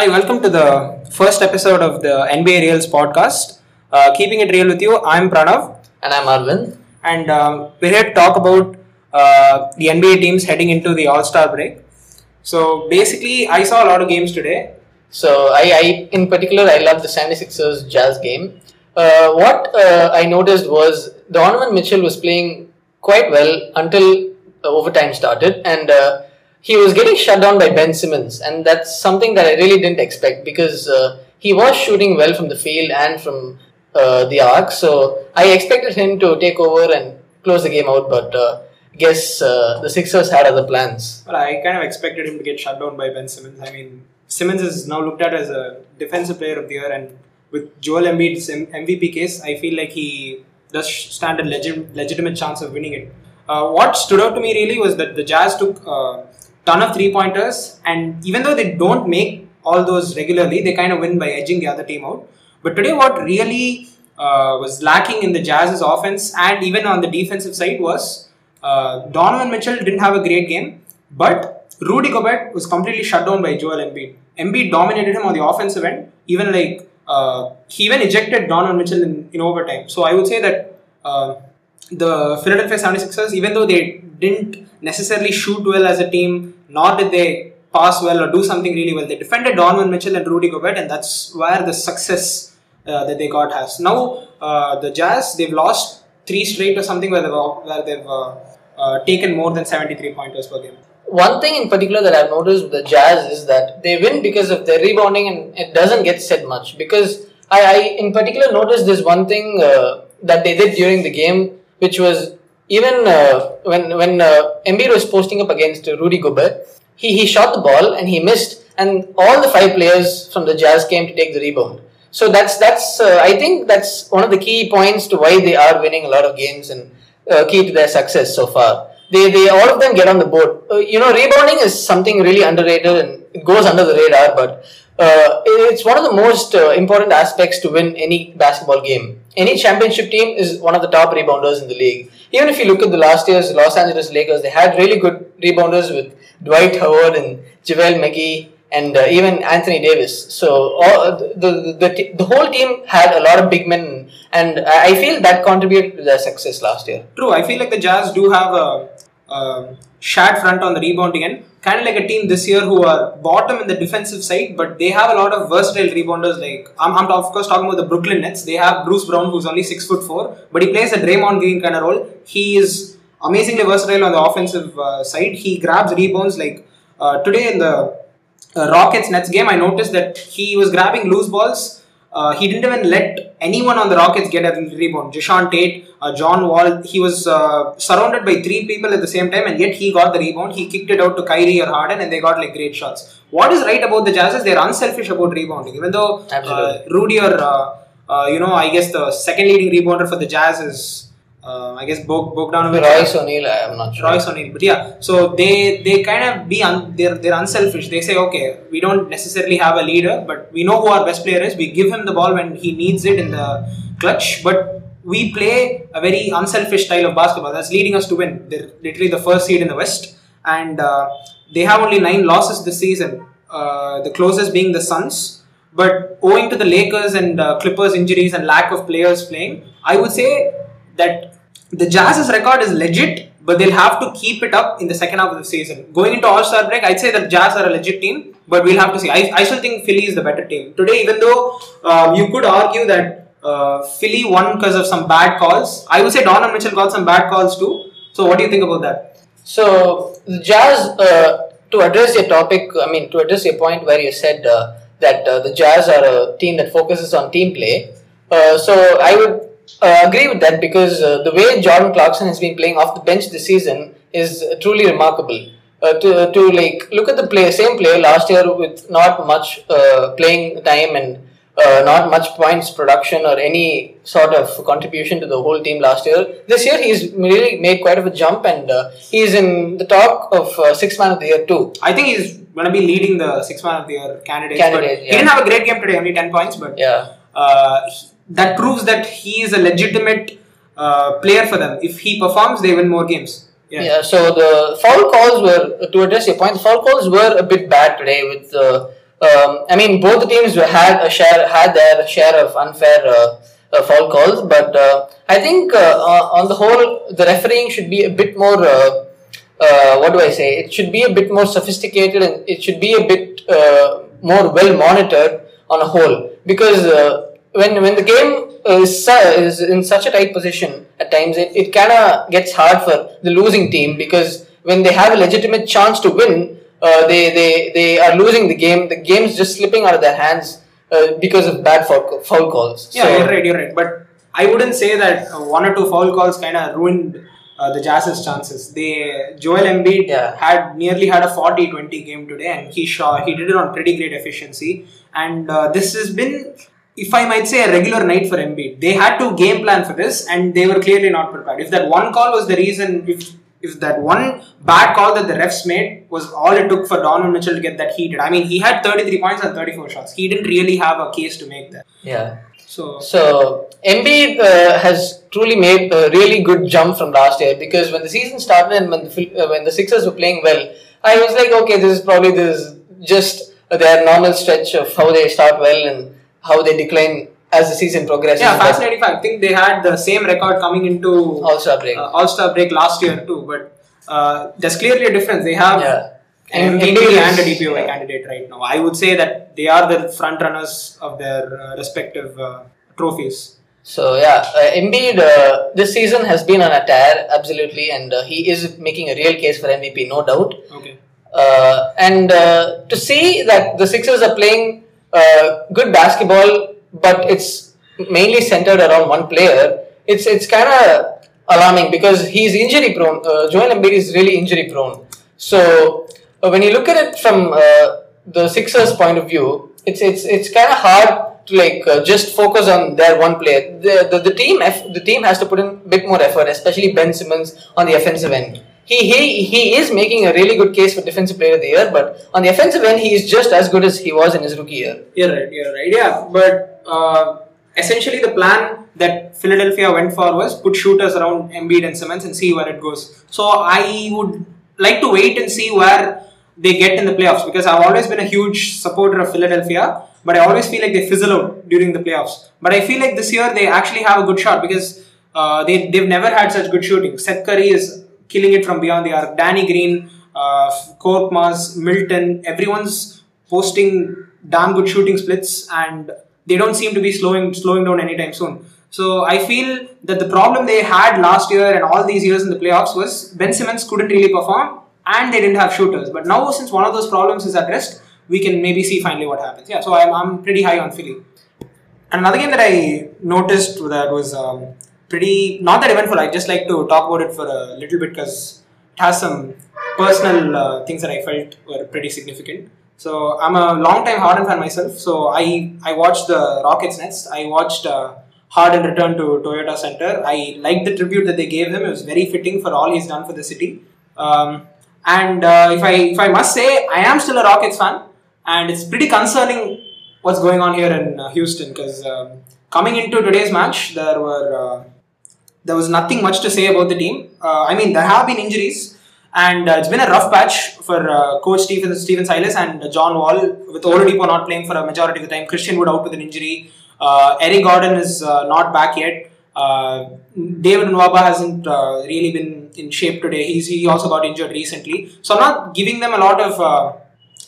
Hi, welcome to the first episode of the NBA Reels podcast. Uh, keeping it real with you, I'm Pranav, And I'm Arvind. and um, we're here to talk about uh, the NBA teams heading into the All Star break. So, basically, I saw a lot of games today. So I, I in particular I love the 76ers Jazz game. Uh, what uh, I noticed was Donovan Mitchell was playing quite well until overtime started, and uh, he was getting shut down by Ben Simmons, and that's something that I really didn't expect because uh, he was shooting well from the field and from uh, the arc. So I expected him to take over and close the game out, but uh, guess uh, the Sixers had other plans. Well, I kind of expected him to get shut down by Ben Simmons. I mean, Simmons is now looked at as a defensive player of the year, and with Joel Embiid's MVP case, I feel like he does stand a legit, legitimate chance of winning it. Uh, what stood out to me really was that the Jazz took a ton of three pointers, and even though they don't make all those regularly, they kind of win by edging the other team out. But today, what really uh, was lacking in the Jazz's offense and even on the defensive side was uh, Donovan Mitchell didn't have a great game, but Rudy Gobert was completely shut down by Joel Embiid. Embiid dominated him on the offensive end, even like uh, he even ejected Donovan Mitchell in, in overtime. So I would say that uh, the Philadelphia 76ers, even though they didn't necessarily shoot well as a team, nor did they pass well or do something really well, they defended Donovan Mitchell and Rudy Gobert, and that's where the success uh, that they got has. Now, uh, the Jazz, they've lost three straight or something where they've, where they've uh, uh, taken more than 73 pointers per game. One thing in particular that I've noticed with the Jazz is that they win because of their rebounding and it doesn't get said much. Because I, I in particular noticed this one thing uh, that they did during the game, which was even uh, when when uh, Embiid was posting up against Rudy Gobert, he, he shot the ball and he missed, and all the five players from the Jazz came to take the rebound. So that's that's uh, I think that's one of the key points to why they are winning a lot of games and uh, key to their success so far. They, they all of them get on the board. Uh, you know, rebounding is something really underrated and it goes under the radar, but uh, it's one of the most uh, important aspects to win any basketball game. Any championship team is one of the top rebounders in the league. Even if you look at the last year's Los Angeles Lakers, they had really good rebounders with Dwight Howard and JaVale McGee and uh, even Anthony Davis. So all, the, the, the, the whole team had a lot of big men, and I feel that contributed to their success last year. True, I feel like the Jazz do have a, a shat front on the rebounding end, kind of like a team this year who are bottom in the defensive side, but they have a lot of versatile rebounders. Like I'm, I'm of course talking about the Brooklyn Nets. They have Bruce Brown, who's only six foot four, but he plays a Draymond Green kind of role. He is amazingly versatile on the offensive uh, side. He grabs rebounds. Like uh, today in the uh, Rockets Nets game, I noticed that he was grabbing loose balls. Uh, he didn't even let anyone on the Rockets get a rebound. Jae'Sean Tate, uh, John Wall, he was uh, surrounded by three people at the same time, and yet he got the rebound. He kicked it out to Kyrie or Harden, and they got like great shots. What is right about the Jazz is they're unselfish about rebounding. Even though uh. Rudy or uh, uh, you know, I guess the second leading rebounder for the Jazz is. Uh, I guess Bog- Bogdanovic. Royce O'Neale, I'm not sure. Royce O'Neale. But yeah, so they they kind of be un, they're they're unselfish. They say, okay, we don't necessarily have a leader, but we know who our best player is. We give him the ball when he needs it in the clutch, but we play a very unselfish style of basketball that's leading us to win. They're literally the first seed in the West, and uh, they have only nine losses this season. Uh, the closest being the Suns. But owing to the Lakers and uh, Clippers injuries and lack of players playing, I would say that the Jazz's record is legit, but they'll have to keep it up in the second half of the season. Going into All Star break, I'd say that Jazz are a legit team, but we'll have to see. I, I still think Philly is the better team. Today, even though um, you could argue that uh, Philly won because of some bad calls, I would say Donovan Mitchell got some bad calls too. So, what do you think about that? So Jazz, uh, to address your topic, I mean to address your point where you said uh, that uh, the Jazz are a team that focuses on team play. Uh, so I would uh, agree with that because the way Jordan Clarkson has been playing off the bench this season is truly remarkable. Uh, to, to like look at the play, same player last year with not much uh, playing time and uh, not much points production or any sort of contribution to the whole team last year. This year he's really made quite of a jump and uh, he's in the talk of uh, six man of the year too. I think he's going to be leading the six man of the year candidates. Candidate, but yeah. He didn't have a great game today, only 10 points, but Yeah. uh, that proves that he is a legitimate uh, player for them. If he performs, they win more games. Yeah. yeah. so the foul calls were to address your point. The foul calls were a bit bad today with uh, Um, I mean, both teams had a share, had their share of unfair uh, uh, foul calls, but uh, I think uh, on the whole, the refereeing should be a bit more. Uh, uh, what do I say? It should be a bit more sophisticated and it should be a bit uh, more well monitored on a whole. Because uh, when when the game is, is in such a tight position at times, it, it kind of gets hard for the losing team because when they have a legitimate chance to win, uh, they, they, they are losing the game. The game's just slipping out of their hands uh, because of bad foul, foul calls. Yeah, So- you're right, you're right. But I wouldn't say that uh, one or two foul calls kind of ruined uh, the Jazz's chances. They Joel Embiid Yeah. had nearly had a 40-20 game today, and he shot. He did it on pretty great efficiency. And uh, this has been, if I might say, a regular night for Embiid. They had to game plan for this, and they were clearly not prepared. If that one call was the reason, if if that one bad call that the refs made was all it took for Donovan Mitchell to get that heated. I mean, he had 33 points and 34 shots. He didn't really have a case to make that. Yeah. So So Embiid uh, has truly made a really good jump from last year because when the season started and when the uh, when the Sixers were playing well, I was like, okay, this is probably this just their normal stretch of how they start well and how they decline as the season progresses. Yeah, fascinating fact. I think they had the same record coming into All Star break. uh, All Star break last year too, but uh, there's clearly a difference. They have Yeah. an MVP Embiid and a DPOY candidate right now. I would say that they are the front runners of their uh, respective uh, trophies. So yeah, uh, Embiid uh, this season has been on a tear absolutely, and uh, he is making a real case for MVP, no doubt. Okay. Uh, and uh, to see that the Sixers are playing uh, good basketball, but it's mainly centered around one player, it's it's kind of alarming because he's injury prone. Uh, Joel Embiid is really injury prone. So uh, when you look at it from uh, the Sixers' point of view, it's it's it's kind of hard to like uh, just focus on their one player. The the, the team the team has to put in a bit more effort, especially Ben Simmons on the offensive end. He, he, he is making a really good case for defensive player of the year, but on the offensive end, he is just as good as he was in his rookie year. You're right. You're right. Yeah, but uh, essentially the plan that Philadelphia went for was put shooters around Embiid and Simmons and see where it goes. So I would like to wait and see where they get in the playoffs because I've always been a huge supporter of Philadelphia, but I always feel like they fizzle out during the playoffs. But I feel like this year they actually have a good shot because uh, they they've never had such good shooting. Seth Curry is killing it from beyond the arc. Danny Green, uh, Korkmaz, Milton, everyone's posting damn good shooting splits, and they don't seem to be slowing slowing down anytime soon. So I feel that the problem they had last year and all these years in the playoffs was Ben Simmons couldn't really perform, and they didn't have shooters. But now since one of those problems is addressed, we can maybe see finally what happens. Yeah, so I'm, I'm pretty high on Philly. And another game that I noticed that was um, pretty not that eventful. I just like to talk about it for a little bit because it has some personal uh, things that I felt were pretty significant. So I'm a long time Harden fan myself. So I I watched the Rockets Nets. I watched uh, Harden return to Toyota Center. I liked the tribute that they gave him. It was very fitting for all he's done for the city. Um, and uh, if I if I must say, I am still a Rockets fan, and it's pretty concerning what's going on here in uh, Houston because um, coming into today's match, there were uh, there was nothing much to say about the team. Uh, I mean, there have been injuries, and uh, it's been a rough patch for uh, Coach Stephen Stephen Silas and John Wall with Oladipo not playing for a majority of the time. Christian Wood out with an injury. Uh, Eric Gordon is uh, not back yet. Uh, David Nwaba hasn't uh, really been in shape today. He's he also got injured recently. So I'm not giving them a lot of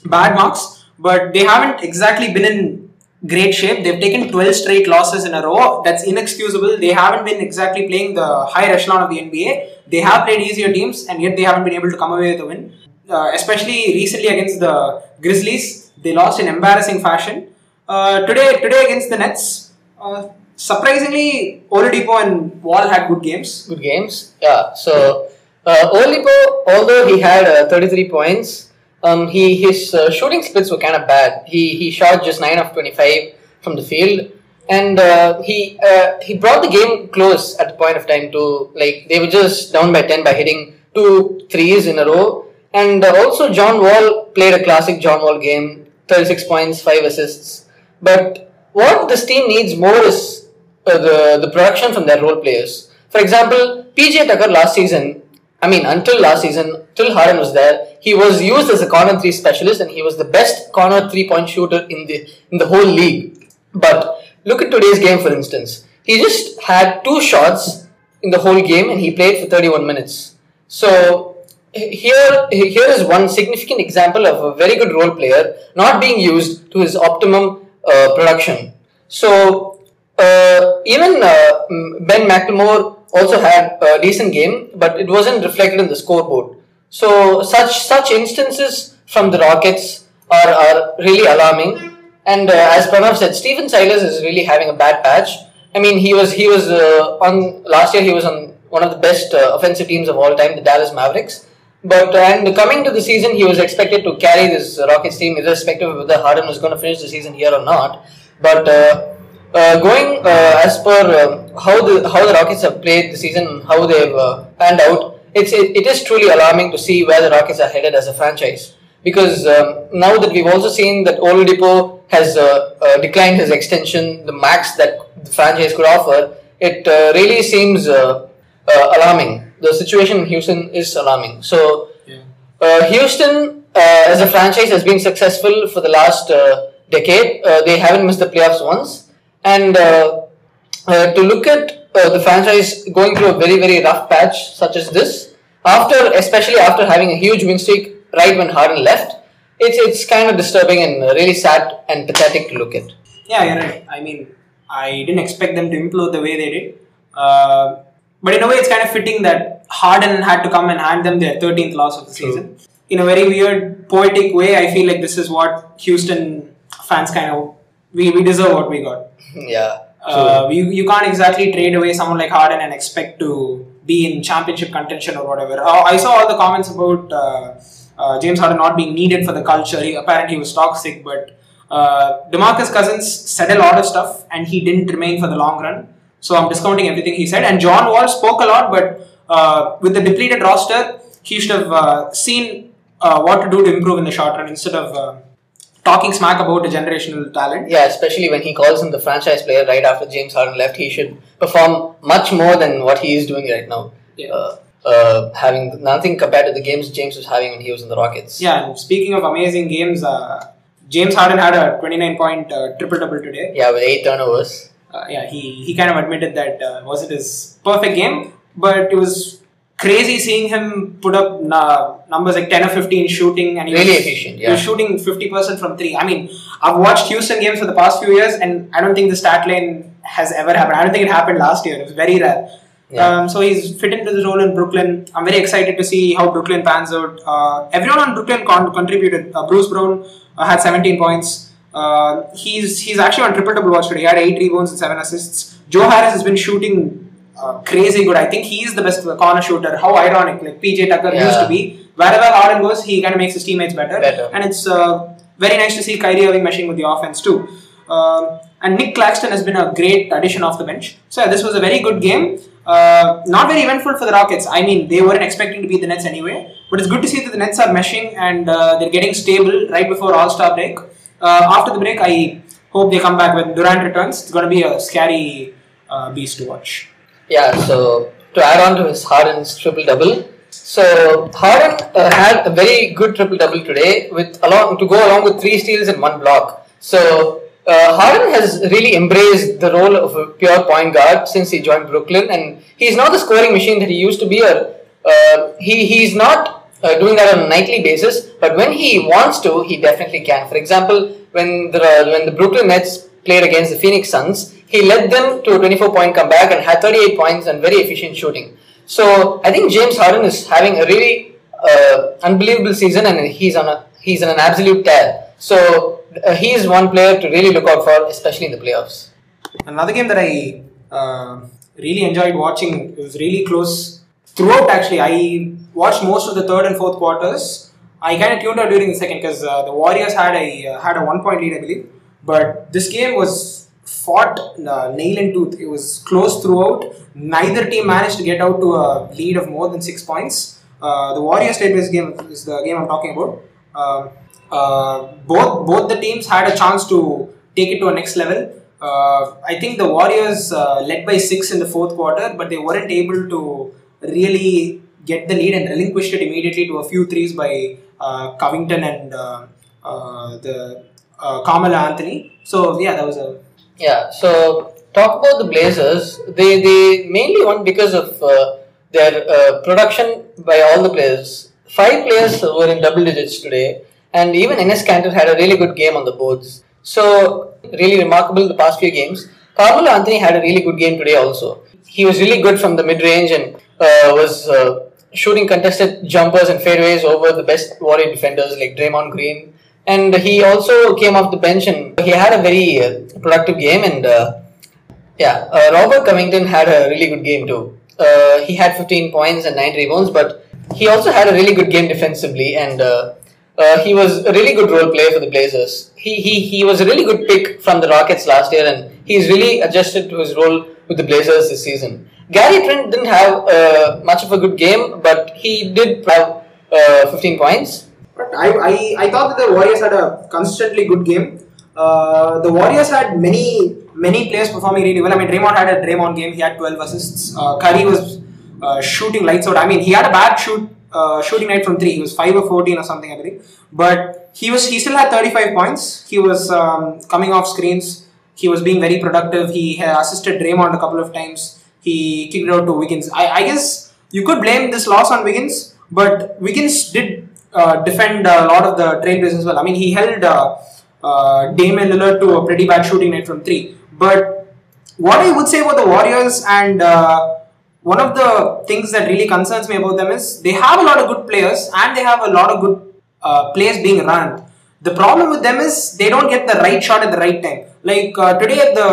bad marks, but they haven't exactly been in great shape. They've taken 12 straight losses in a row. That's inexcusable. They haven't been exactly playing the higher echelon of the NBA. They have played easier teams, and yet they haven't been able to come away with a win. Uh, especially recently against the Grizzlies, they lost in embarrassing fashion. Uh, today, today against the Nets, uh, surprisingly, Oladipo and Wall had good games. Good games, yeah. So uh, Oladipo, although he had uh, 33 points, um, he his uh, shooting splits were kind of bad. He he shot just nine of 25 from the field, and uh, he uh, he brought the game close at the point of time to like they were just down by 10 by hitting two threes in a row. And uh, also John Wall played a classic John Wall game, 36 points, five assists. But what this team needs more is uh, the the production from their role players. For example, PJ Tucker last season I mean, until last season, till Harden was there, he was used as a corner three specialist, and he was the best corner three point shooter in the in the whole league. But look at today's game, for instance. He just had two shots in the whole game, and he played for 31 minutes. So here, here is one significant example of a very good role player not being used to his optimum uh, production. So uh, even uh, Ben McLemore also had a decent game, but it wasn't reflected in the scoreboard. So such such instances from the Rockets are, are really alarming. And uh, as Pranav said, Stephen Silas is really having a bad patch. I mean, he was he was uh, on last year. He was on one of the best uh, offensive teams of all time, the Dallas Mavericks. But and coming to the season, he was expected to carry this Rockets team, irrespective of whether Harden was going to finish the season here or not. But uh, going uh, as per um, how the how the Rockets have played the season, how they've uh, panned out, it's it, it is truly alarming to see where the Rockets are headed as a franchise. Because um, now that we've also seen that Oladipo has uh, uh, declined his extension, the max that the franchise could offer, it really seems alarming. The situation in Houston is alarming. So, Yeah. Houston as a franchise has been successful for the last decade. they haven't missed the playoffs once and uh, uh, to look at uh, the franchise going through a very very rough patch such as this after especially after having a huge win streak right when Harden left it's it's kind of disturbing and really sad and pathetic to look at Yeah, you're right. I mean, I didn't expect them to implode the way they did. Uh, but in a way, it's kind of fitting that Harden had to come and hand them their 13th loss of the season. In a very weird, poetic way, I feel like this is what Houston fans kind of we, we deserve what we got. yeah Uh, you, you can't exactly trade away someone like Harden and expect to be in championship contention or whatever. Uh, I saw all the comments about uh, uh, James Harden not being needed for the culture. He, apparently, he was toxic, but uh, Demarcus Cousins said a lot of stuff and he didn't remain for the long run. So I'm discounting everything he said. And John Wall spoke a lot, but uh, with the depleted roster, he should have uh, seen uh, what to do to improve in the short run instead of uh, talking smack about a generational talent. yeah especially when he calls him the franchise player right after James Harden left he should perform much more than what he is doing right now Yeah. uh, uh, having nothing compared to the games James was having when he was in the Rockets Yeah, and speaking of amazing games, uh, James Harden had a 29 point uh, triple double today. yeah with eight turnovers Uh, yeah, he, he kind of admitted that uh, wasn't his perfect game, but it was crazy seeing him put up uh, numbers like 10 or 15 shooting and he Really was, efficient, He was yeah. shooting 50% from three. I mean, I've watched Houston games for the past few years and I don't think the stat line has ever happened. I don't think it happened last year. It was very rare. Yeah. Um, so he's fit into this role in Brooklyn. I'm very excited to see how Brooklyn pans out. Uh, everyone on Brooklyn con- contributed. Uh, Bruce Brown uh, had 17 points. Uh, he's he's actually on triple double watch today. He had eight rebounds and seven assists. Joe Harris has been shooting uh, crazy good. I think he's the best corner shooter. How ironic! Like PJ Tucker used to be. Wherever Harden goes, he kind of makes his teammates better. Better. And it's uh, very nice to see Kyrie Irving meshing with the offense too. Um, and Nic Claxton has been a great addition off the bench. So yeah, this was a very good game. Uh, not very eventful for the Rockets. I mean, they weren't expecting to beat the Nets anyway. But it's good to see that the Nets are meshing and uh, they're getting stable right before All Star break. Uh, after the break, I hope they come back when Durant returns. It's going to be a scary uh, beast to watch. Yeah, so to add on to his Harden's triple double, so Harden uh, had a very good triple double today with along to go along with three steals and one block. So uh, Harden has really embraced the role of a pure point guard since he joined Brooklyn, and he's not the scoring machine that he used to be. Or uh, he he's not uh, doing that on a nightly basis, but when he wants to, he definitely can. For example, when the when the Brooklyn Nets played against the Phoenix Suns, he led them to a 24 point comeback and had 38 points and very efficient shooting. So I think James Harden is having a really uh, unbelievable season and he's on a he's on an absolute tear. So uh, he is one player to really look out for, especially in the playoffs. Another game that I uh, really enjoyed watching was really close throughout. Actually, I watched most of the third and fourth quarters. I kind of tuned out during the second because uh, the Warriors had a uh, had a one point lead, I believe. But this game was fought uh, nail and tooth. It was close throughout. Neither team managed to get out to a lead of more than six points. Uh, the Warriors this game is the game I'm talking about. Uh, uh, both both the teams had a chance to take it to a next level. Uh, I think the Warriors uh, led by six in the fourth quarter, but they weren't able to really get the lead and relinquished it immediately to a few threes by uh, Covington and the uh, Carmelo Anthony. So yeah, that was a Yeah. So talk about the Blazers. They they mainly won because of uh, their uh, production by all the players. Five players were in double digits today, and even Enes Kanter had a really good game on the boards. So really remarkable the past few games. Carmelo Anthony had a really good game today also. He was really good from the mid range and uh, was uh, shooting contested jumpers and fadeaways over the best Warrior defenders like Draymond Green. And he also came off the bench and he had a very uh, productive game. And uh, yeah, uh, Robert Covington had a really good game too. Uh, he had 15 points and 9 rebounds, but he also had a really good game defensively. And uh, uh, he was a really good role player for the Blazers. He, he, he was a really good pick from the Rockets last year, and he's really adjusted to his role with the Blazers this season. Gary Trent didn't have much of a good game, but he did have uh, 15 points. But I, I, I thought that the Warriors had a consistently good game. Uh, the Warriors had many many players performing really well. I mean, Draymond had a Draymond game. He had 12 assists. Uh, Curry was uh, shooting lights out. I mean, he had a bad shoot uh, shooting night from three. He was five or 14 or something, I believe. But he was he still had 35 points. He was um, coming off screens. He was being very productive. He assisted Draymond a couple of times. He kicked it out to Wiggins. I, I guess you could blame this loss on Wiggins, but Wiggins did defend a lot of the Trailblazers as well. I mean, he held uh, uh, Damian Lillard to a pretty bad shooting night from three. But what I would say about the Warriors and uh, one of the things that really concerns me about them is they have a lot of good players and they have a lot of good uh, being run. The problem with them is they don't get the right shot at the right time. Like uh, today, the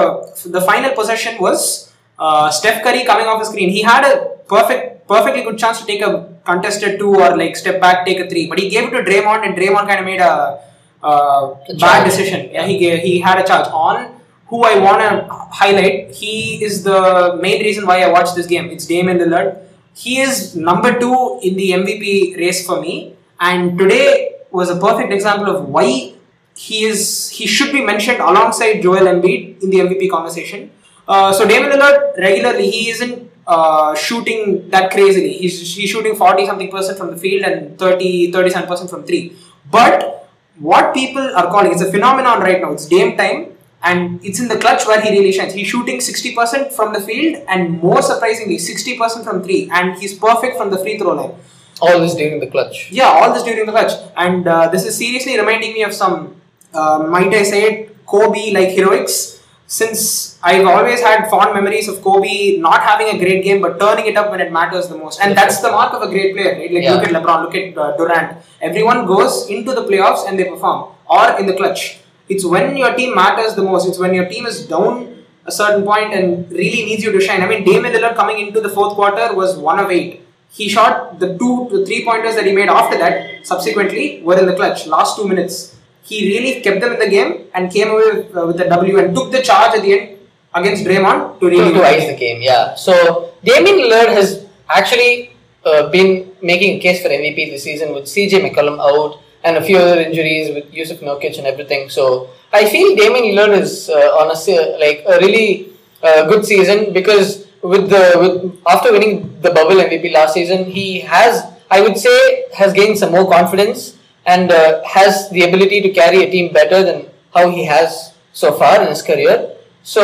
the final possession was uh, Steph Curry coming off the screen. He had a perfect, perfectly good chance to take a contested two or like step back, take a three, but he gave it to Draymond, and Draymond kind of made a, uh, A bad decision. Yeah, he gave, he had a charge on who I want to highlight. He is the main reason why I watched this game. It's Damian Lillard. He is number two in the MVP race for me, and today was a perfect example of why he is he should be mentioned alongside Joel Embiid in the MVP conversation. Uh, so Damian Lillard regularly he isn't uh, shooting that crazily. He's he's shooting 40 something percent from the field and 30 37 percent from three. But what people are calling it's a phenomenon right now. It's Dame time and it's in the clutch where he really shines. He's shooting 60% from the field and more surprisingly 60% from three and he's perfect from the free throw line. All this during the clutch. Yeah, all this during the clutch. And uh, this is seriously reminding me of some, uh, might I say it, Kobe like heroics. Since I've always had fond memories of Kobe not having a great game but turning it up when it matters the most. And that's the mark of a great player, right? Like look at LeBron, look at uh, Durant. Everyone goes into the playoffs and they perform, or in the clutch. It's when your team matters the most. It's when your team is down a certain point and really needs you to shine. I mean, Damian Lillard coming into the fourth quarter was one of eight. He shot the two, the three pointers that he made after that. Subsequently, were in the clutch last two minutes. He really kept them in the game and came away with, uh, with the W and took the charge at the end against Draymond to really to, ice the game. Yeah. So Damian Lillard has actually uh, been making a case for MVP this season with CJ McCollum out and a few other injuries with Jusuf Nurkic and everything. So I feel Damian Lillard is uh, on a like a really uh, good season because with the with after winning the bubble MVP last season, he has I would say has gained some more confidence and uh, has the ability to carry a team better than how he has so far in his career. So,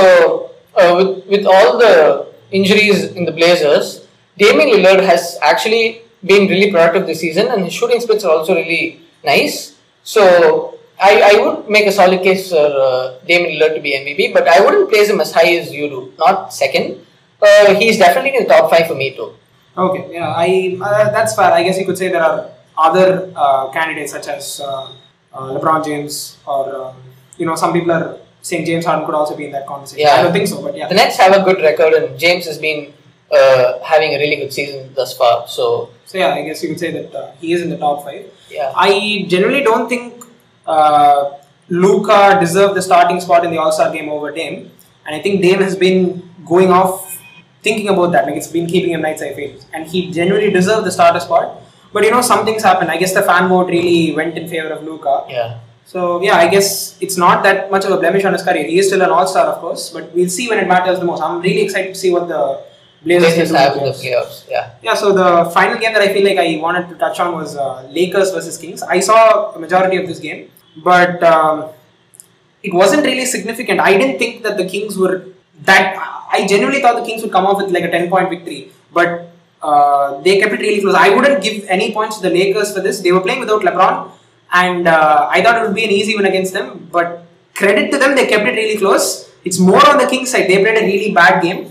uh, with, with all the injuries in the Blazers, Damian Lillard has actually been really productive this season, and his shooting splits are also really nice. So, I, I would make a solid case for uh, Damian Lillard to be MVP, but I wouldn't place him as high as you do, not second. Uh, he's definitely in the top five for me too. Okay, yeah, I uh, that's fair. I guess you could say there are other uh, candidates such as uh, uh, LeBron James or you know some people are saying James Harden could also be in that conversation. Yeah. I don't think so, but yeah. The Nets have a good record, and James has been uh, having a really good season thus far. So, So yeah, I guess you could say that uh, he is in the top five. yeah. I generally don't think uh, Luka deserved the starting spot in the All Star game over Dame, and I think Dame has been going off thinking about that. Like it's been keeping him nights. I feel, and he genuinely deserved the starter spot. But you know, some things happen. I guess the fan vote really went in favor of Luka. Yeah. So yeah, I guess it's not that much of a blemish on his career. He is still an All Star, of course, but we'll see when it matters the most. I'm really excited to see what the Blazers Blazers can do have in the playoffs. Yeah. Yeah, so the final game that I feel like I wanted to touch on was uh, Lakers versus Kings. I saw a majority of this game, but um, it wasn't really significant. I didn't think that the Kings were that. I genuinely thought the Kings would come off with like a 10 point victory, but uh, they kept it really close. I wouldn't give any points to the Lakers for this. They were playing without LeBron, and uh, I thought it would be an easy win against them, but credit to them, they kept it really close. It's more on the Kings side. They played a really bad game.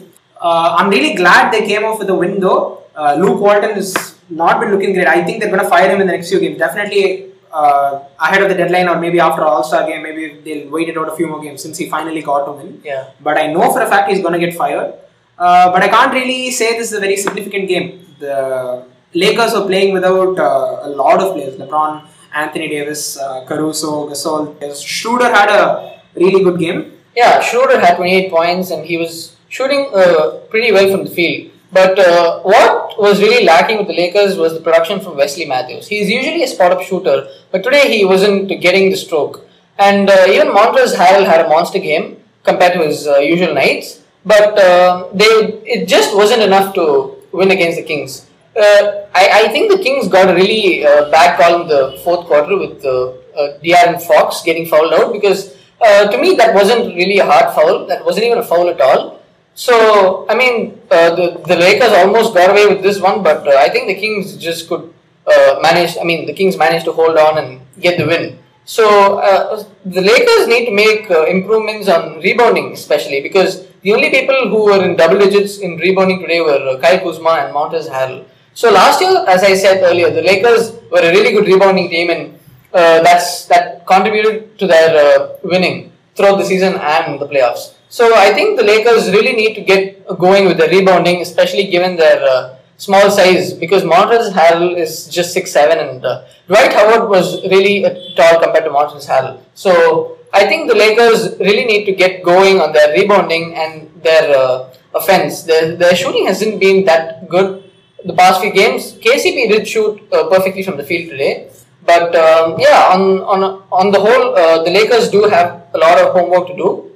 Uh, I'm really glad they came off with a win though. Uh, Luke Walton has not been looking great. I think they're going to fire him in the next few games. Definitely uh, ahead of the deadline or maybe after All Star game. Maybe they'll wait it out a few more games since he finally got to win. Yeah. But I know for a fact he's going to get fired. Uh, but I can't really say this is a very significant game. The Lakers were playing without uh, a lot of players. LeBron, Anthony Davis, uh, Caruso, Gasol. Schroeder had a really good game. Yeah, Schroeder had 28 points and he was shooting uh, pretty well from the field. But uh, what was really lacking with the Lakers was the production from Wesley Matthews. He's usually a spot up shooter, but today he wasn't getting the stroke. And uh, even Montrezl Harrell had a monster game compared to his uh, usual nights, but uh, they it just wasn't enough to win against the Kings. Uh, I, I think the Kings got a really uh, bad call in the fourth quarter with uh, uh, De'Aaron Fox getting fouled out because uh, to me that wasn't really a hard foul. That wasn't even a foul at all. So I mean, uh, the the Lakers almost got away with this one, but I think the Kings just could manage. I mean, the Kings managed to hold on and get the win. So uh, the Lakers need to make uh, improvements on rebounding, especially because the only people who were in double digits in rebounding today were uh, Kyle Kuzma and Montrezl Harrell. So last year, as I said earlier, the Lakers were a really good rebounding team, and uh, that's that contributed to their uh, winning throughout the season and the playoffs. So I think the Lakers really need to get going with the rebounding, especially given their uh, small size, because Montrezl Harrell is just six seven, and uh, Dwight Howard was really uh, tall compared to Montrezl Harrell. So I think the Lakers really need to get going on their rebounding and their uh, offense. Their, their shooting hasn't been that good the past few games. KCP did shoot uh, perfectly from the field today, but um, yeah, on on on the whole, uh, the Lakers do have a lot of homework to do.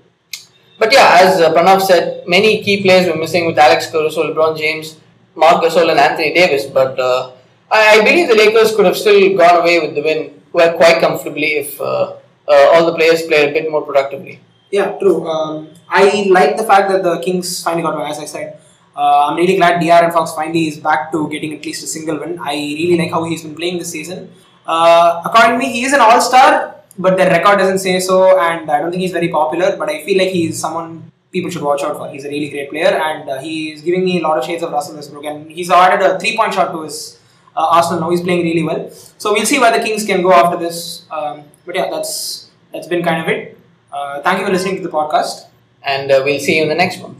But yeah, as uh, Pranav said, many key players were missing with Alex Caruso, LeBron James, Marc Gasol, and Anthony Davis. But uh, I, believe the Lakers could have still gone away with the win well, quite comfortably if uh, uh, all the players played a bit more productively. Yeah, true. Um, I like the fact that the Kings finally got one, as I said. Uh, I'm really glad De'Aaron Fox finally is back to getting at least a single win. I really like how he's been playing this season. Uh, according to me, he is an all-star, but the record doesn't say so, and I don't think he's very popular. But I feel like he's someone people should watch out for. He's a really great player, and uh, he's giving me a lot of shades of Russell Westbrook. And he's added a three-point shot to his uh, Arsenal now. He's playing really well. So we'll see where the Kings can go after this. Um, but yeah, that's that's been kind of it. Uh, thank you for listening to the podcast. And uh, we'll see you in the next one.